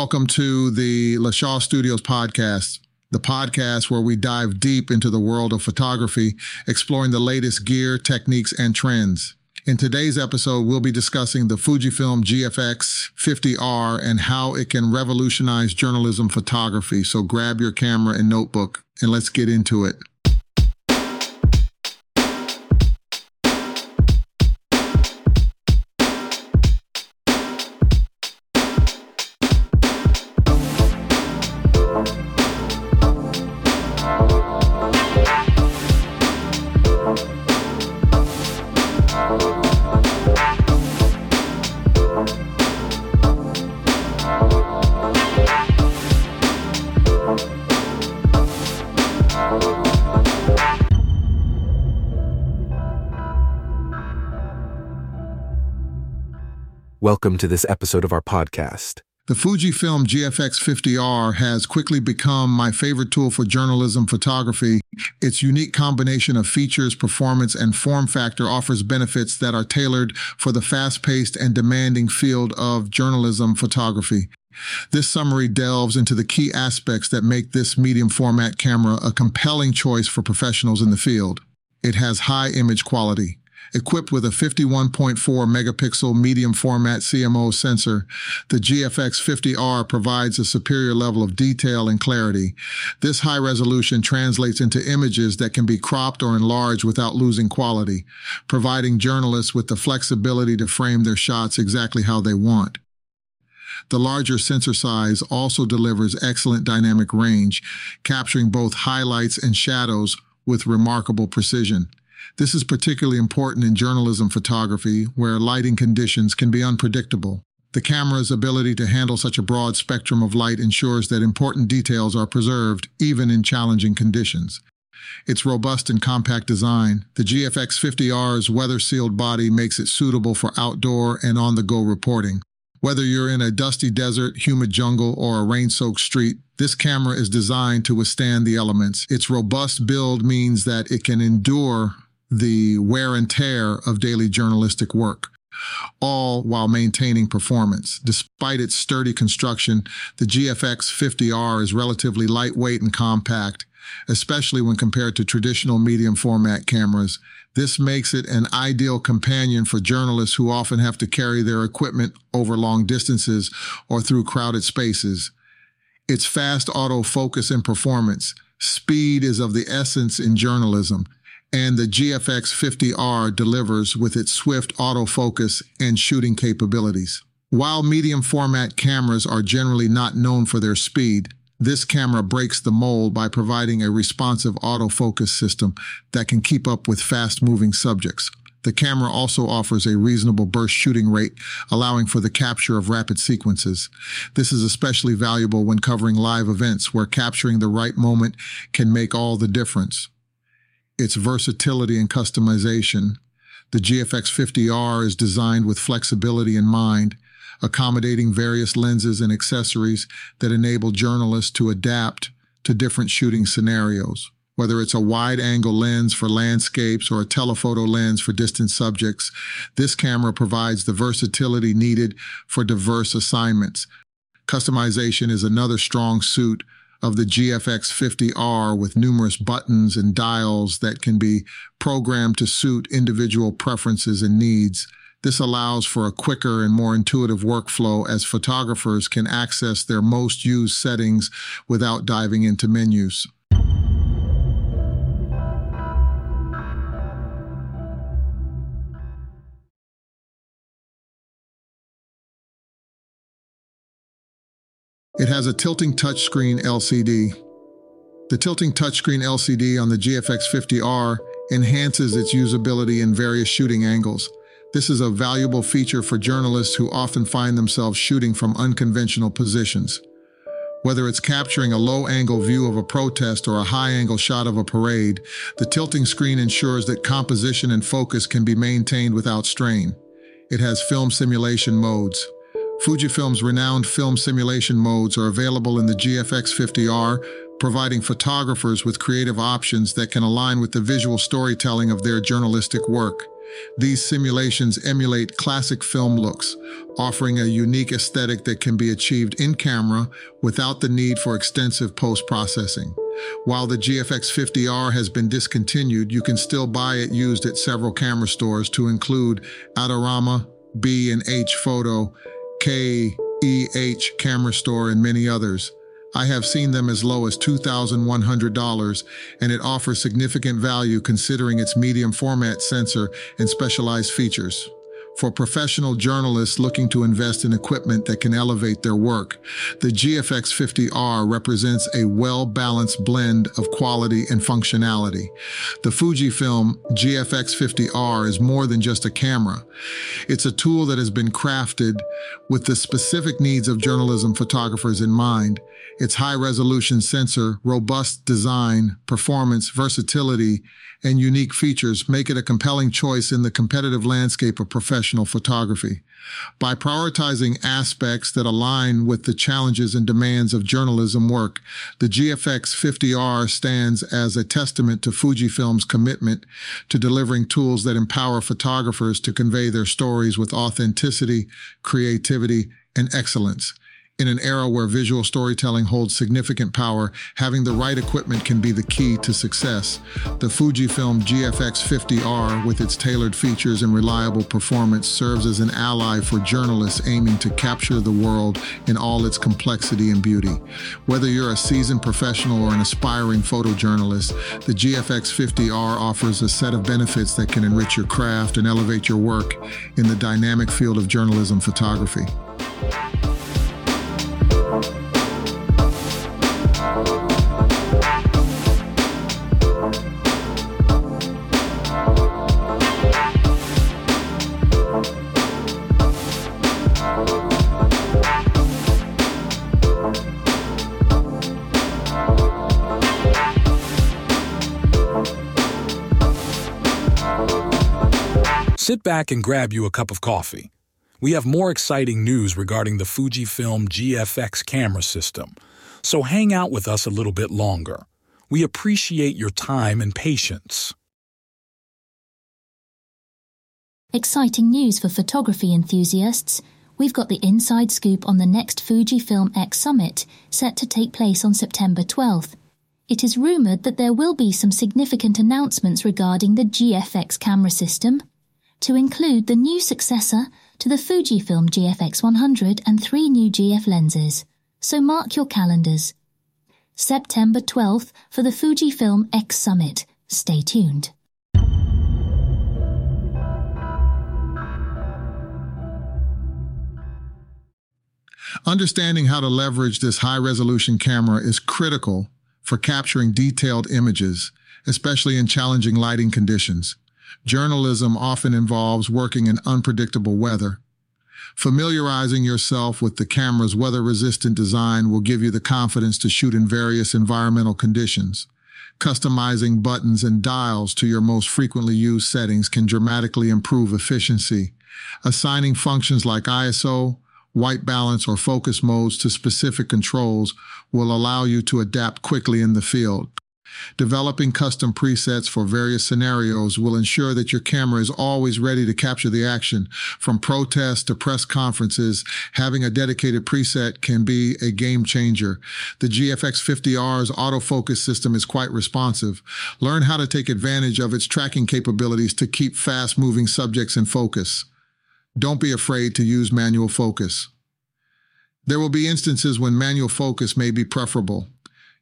Welcome to the Lashah Studios podcast, the podcast where we dive deep into the world of photography, exploring the latest gear, techniques, and trends. In today's episode, we'll be discussing the Fujifilm GFX 50R and how it can revolutionize journalism photography. So grab your camera and notebook and let's get into it. Welcome to this episode of our podcast. The Fujifilm GFX 50R has quickly become my favorite tool for journalism photography. Its unique combination of features, performance, and form factor offers benefits that are tailored for the fast-paced and demanding field of journalism photography. This summary delves into the key aspects that make this medium format camera a compelling choice for professionals in the field. It has high image quality. Equipped with a 51.4 megapixel medium format CMOS sensor, the GFX 50R provides a superior level of detail and clarity. This high resolution translates into images that can be cropped or enlarged without losing quality, providing journalists with the flexibility to frame their shots exactly how they want. The larger sensor size also delivers excellent dynamic range, capturing both highlights and shadows with remarkable precision. This is particularly important in journalism photography, where lighting conditions can be unpredictable. The camera's ability to handle such a broad spectrum of light ensures that important details are preserved even in challenging conditions. Its robust and compact design, the GFX 50R's weather-sealed body makes it suitable for outdoor and on-the-go reporting. Whether you're in a dusty desert, humid jungle, or a rain-soaked street, this camera is designed to withstand the elements. Its robust build means that it can endure the wear and tear of daily journalistic work, all while maintaining performance. Despite its sturdy construction, the GFX 50R is relatively lightweight and compact, especially when compared to traditional medium format cameras. This makes it an ideal companion for journalists who often have to carry their equipment over long distances or through crowded spaces. Its fast autofocus and performance. Speed is of the essence in journalism and the GFX 50R delivers with its swift autofocus and shooting capabilities. While medium format cameras are generally not known for their speed, this camera breaks the mold by providing a responsive autofocus system that can keep up with fast moving subjects. The camera also offers a reasonable burst shooting rate, allowing for the capture of rapid sequences. This is especially valuable when covering live events where capturing the right moment can make all the difference its versatility and customization. The GFX 50R is designed with flexibility in mind, accommodating various lenses and accessories that enable journalists to adapt to different shooting scenarios. Whether it's a wide angle lens for landscapes or a telephoto lens for distant subjects, this camera provides the versatility needed for diverse assignments. Customization is another strong suit of the GFX 50R with numerous buttons and dials that can be programmed to suit individual preferences and needs. This allows for a quicker and more intuitive workflow as photographers can access their most used settings without diving into menus. It has a tilting touchscreen LCD. The tilting touchscreen LCD on the GFX 50R enhances its usability in various shooting angles. This is a valuable feature for journalists who often find themselves shooting from unconventional positions. Whether it's capturing a low-angle view of a protest or a high-angle shot of a parade, the tilting screen ensures that composition and focus can be maintained without strain. It has film simulation modes. Fujifilm's renowned film simulation modes are available in the GFX 50R, providing photographers with creative options that can align with the visual storytelling of their journalistic work. These simulations emulate classic film looks, offering a unique aesthetic that can be achieved in camera without the need for extensive post-processing. While the GFX 50R has been discontinued, you can still buy it used at several camera stores to include Adorama, B and H Photo, KEH Camera Store, and many others. I have seen them as low as $2,100, and it offers significant value considering its medium format sensor and specialized features. For professional journalists looking to invest in equipment that can elevate their work, the GFX 50R represents a well-balanced blend of quality and functionality. The Fujifilm GFX 50R is more than just a camera. It's a tool that has been crafted with the specific needs of journalism photographers in mind. Its high-resolution sensor, robust design, performance, versatility, and unique features make it a compelling choice in the competitive landscape of professional photography. By prioritizing aspects that align with the challenges and demands of journalism work, the GFX 50R stands as a testament to Fujifilm's commitment to delivering tools that empower photographers to convey their stories with authenticity, creativity, and excellence. In an era where visual storytelling holds significant power, having the right equipment can be the key to success. The Fujifilm GFX 50R, with its tailored features and reliable performance, serves as an ally for journalists aiming to capture the world in all its complexity and beauty. Whether you're a seasoned professional or an aspiring photojournalist, the GFX 50R offers a set of benefits that can enrich your craft and elevate your work in the dynamic field of journalism photography. Sit back and grab you a cup of coffee. We have more exciting news regarding the Fujifilm GFX camera system, so hang out with us a little bit longer. We appreciate your time and patience. Exciting news for photography enthusiasts. We've got the inside scoop on the next Fujifilm X Summit, set to take place on September 12th. It is rumoured that there will be some significant announcements regarding the GFX camera system, to include the new successor to the Fujifilm GFX 100 and three new GF lenses. So mark your calendars. September 12th for the Fujifilm X Summit. Stay tuned. Understanding how to leverage this high-resolution camera is critical for capturing detailed images, especially in challenging lighting conditions. Journalism often involves working in unpredictable weather. Familiarizing yourself with the camera's weather-resistant design will give you the confidence to shoot in various environmental conditions. Customizing buttons and dials to your most frequently used settings can dramatically improve efficiency. Assigning functions like ISO, white balance, or focus modes to specific controls will allow you to adapt quickly in the field. Developing custom presets for various scenarios will ensure that your camera is always ready to capture the action. From protests to press conferences, having a dedicated preset can be a game changer. The GFX 50R's autofocus system is quite responsive. Learn how to take advantage of its tracking capabilities to keep fast-moving subjects in focus. Don't be afraid to use manual focus. There will be instances when manual focus may be preferable.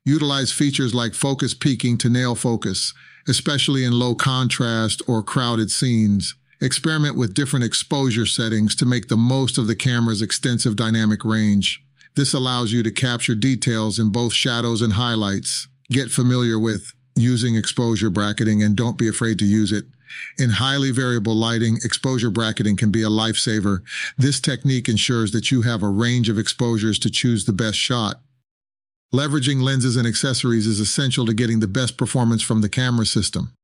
Utilize features like focus peaking to nail focus, especially in low contrast or crowded scenes. Experiment with different exposure settings to make the most of the camera's extensive dynamic range. This allows you to capture details in both shadows and highlights. Get familiar with using exposure bracketing and don't be afraid to use it. In highly variable lighting, exposure bracketing can be a lifesaver. This technique ensures that you have a range of exposures to choose the best shot. Leveraging lenses and accessories is essential to getting the best performance from the camera system.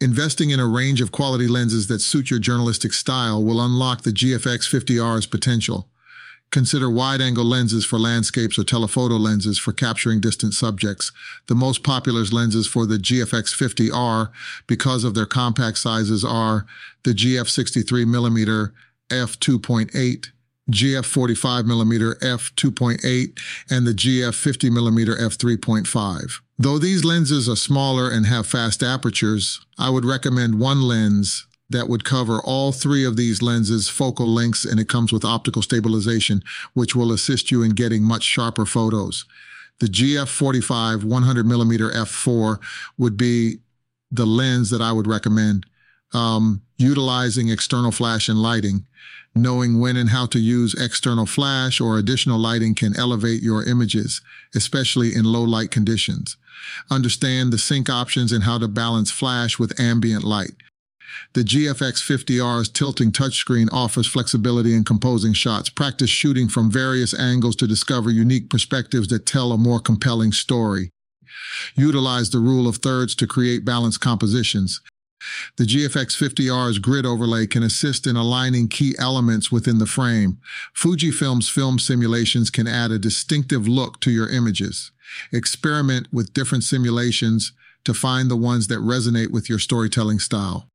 Investing in a range of quality lenses that suit your journalistic style will unlock the GFX 50R's potential. Consider wide-angle lenses for landscapes or telephoto lenses for capturing distant subjects. The most popular lenses for the GFX50R, because of their compact sizes, are the GF63mm f2.8, GF45mm f2.8, and the GF50mm f3.5. Though these lenses are smaller and have fast apertures, I would recommend one lens that would cover all three of these lenses focal lengths and it comes with optical stabilization, which will assist you in getting much sharper photos. The GF45 100mm f4 would be the lens that I would recommend. Um, utilizing external flash and lighting, knowing when and how to use external flash or additional lighting can elevate your images, especially in low light conditions. Understand the sync options and how to balance flash with ambient light. The GFX 50R's tilting touchscreen offers flexibility in composing shots. Practice shooting from various angles to discover unique perspectives that tell a more compelling story. Utilize the rule of thirds to create balanced compositions. The GFX 50R's grid overlay can assist in aligning key elements within the frame. Fujifilm's film simulations can add a distinctive look to your images. Experiment with different simulations to find the ones that resonate with your storytelling style.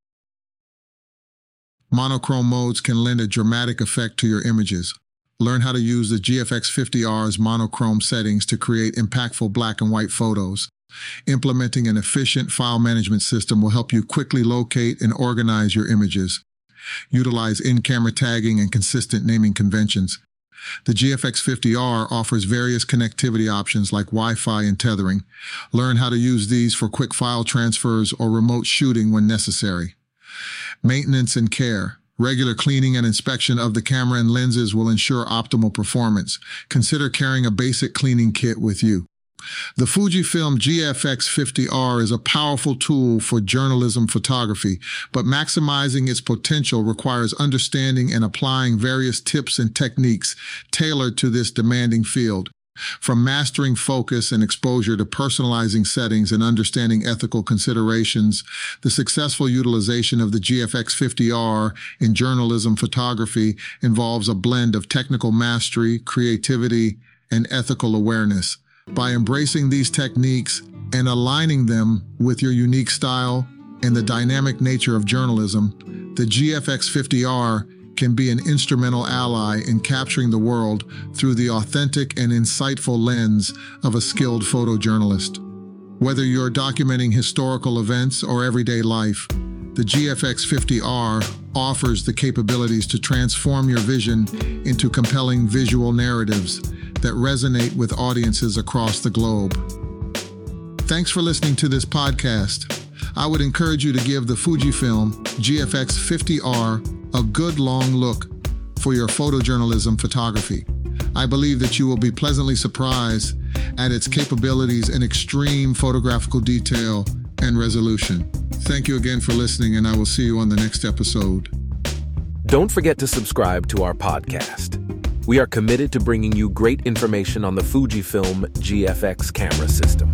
Monochrome modes can lend a dramatic effect to your images. Learn how to use the GFX 50R's monochrome settings to create impactful black and white photos. Implementing an efficient file management system will help you quickly locate and organize your images. Utilize in-camera tagging and consistent naming conventions. The GFX 50R offers various connectivity options like Wi-Fi and tethering. Learn how to use these for quick file transfers or remote shooting when necessary. Maintenance and care. Regular cleaning and inspection of the camera and lenses will ensure optimal performance. Consider carrying a basic cleaning kit with you. The Fujifilm GFX 50R is a powerful tool for journalism photography, but maximizing its potential requires understanding and applying various tips and techniques tailored to this demanding field. From mastering focus and exposure to personalizing settings and understanding ethical considerations, the successful utilization of the GFX 50R in journalism photography involves a blend of technical mastery, creativity, and ethical awareness. By embracing these techniques and aligning them with your unique style and the dynamic nature of journalism, the GFX 50R can be an instrumental ally in capturing the world through the authentic and insightful lens of a skilled photojournalist. Whether you're documenting historical events or everyday life, the GFX 50R offers the capabilities to transform your vision into compelling visual narratives that resonate with audiences across the globe. Thanks for listening to this podcast. I would encourage you to give the Fujifilm GFX 50R a good long look for your photojournalism photography. I believe that you will be pleasantly surprised at its capabilities in extreme photographical detail and resolution. Thank you again for listening, and I will see you on the next episode. Don't forget to subscribe to our podcast. We are committed to bringing you great information on the Fujifilm GFX camera system.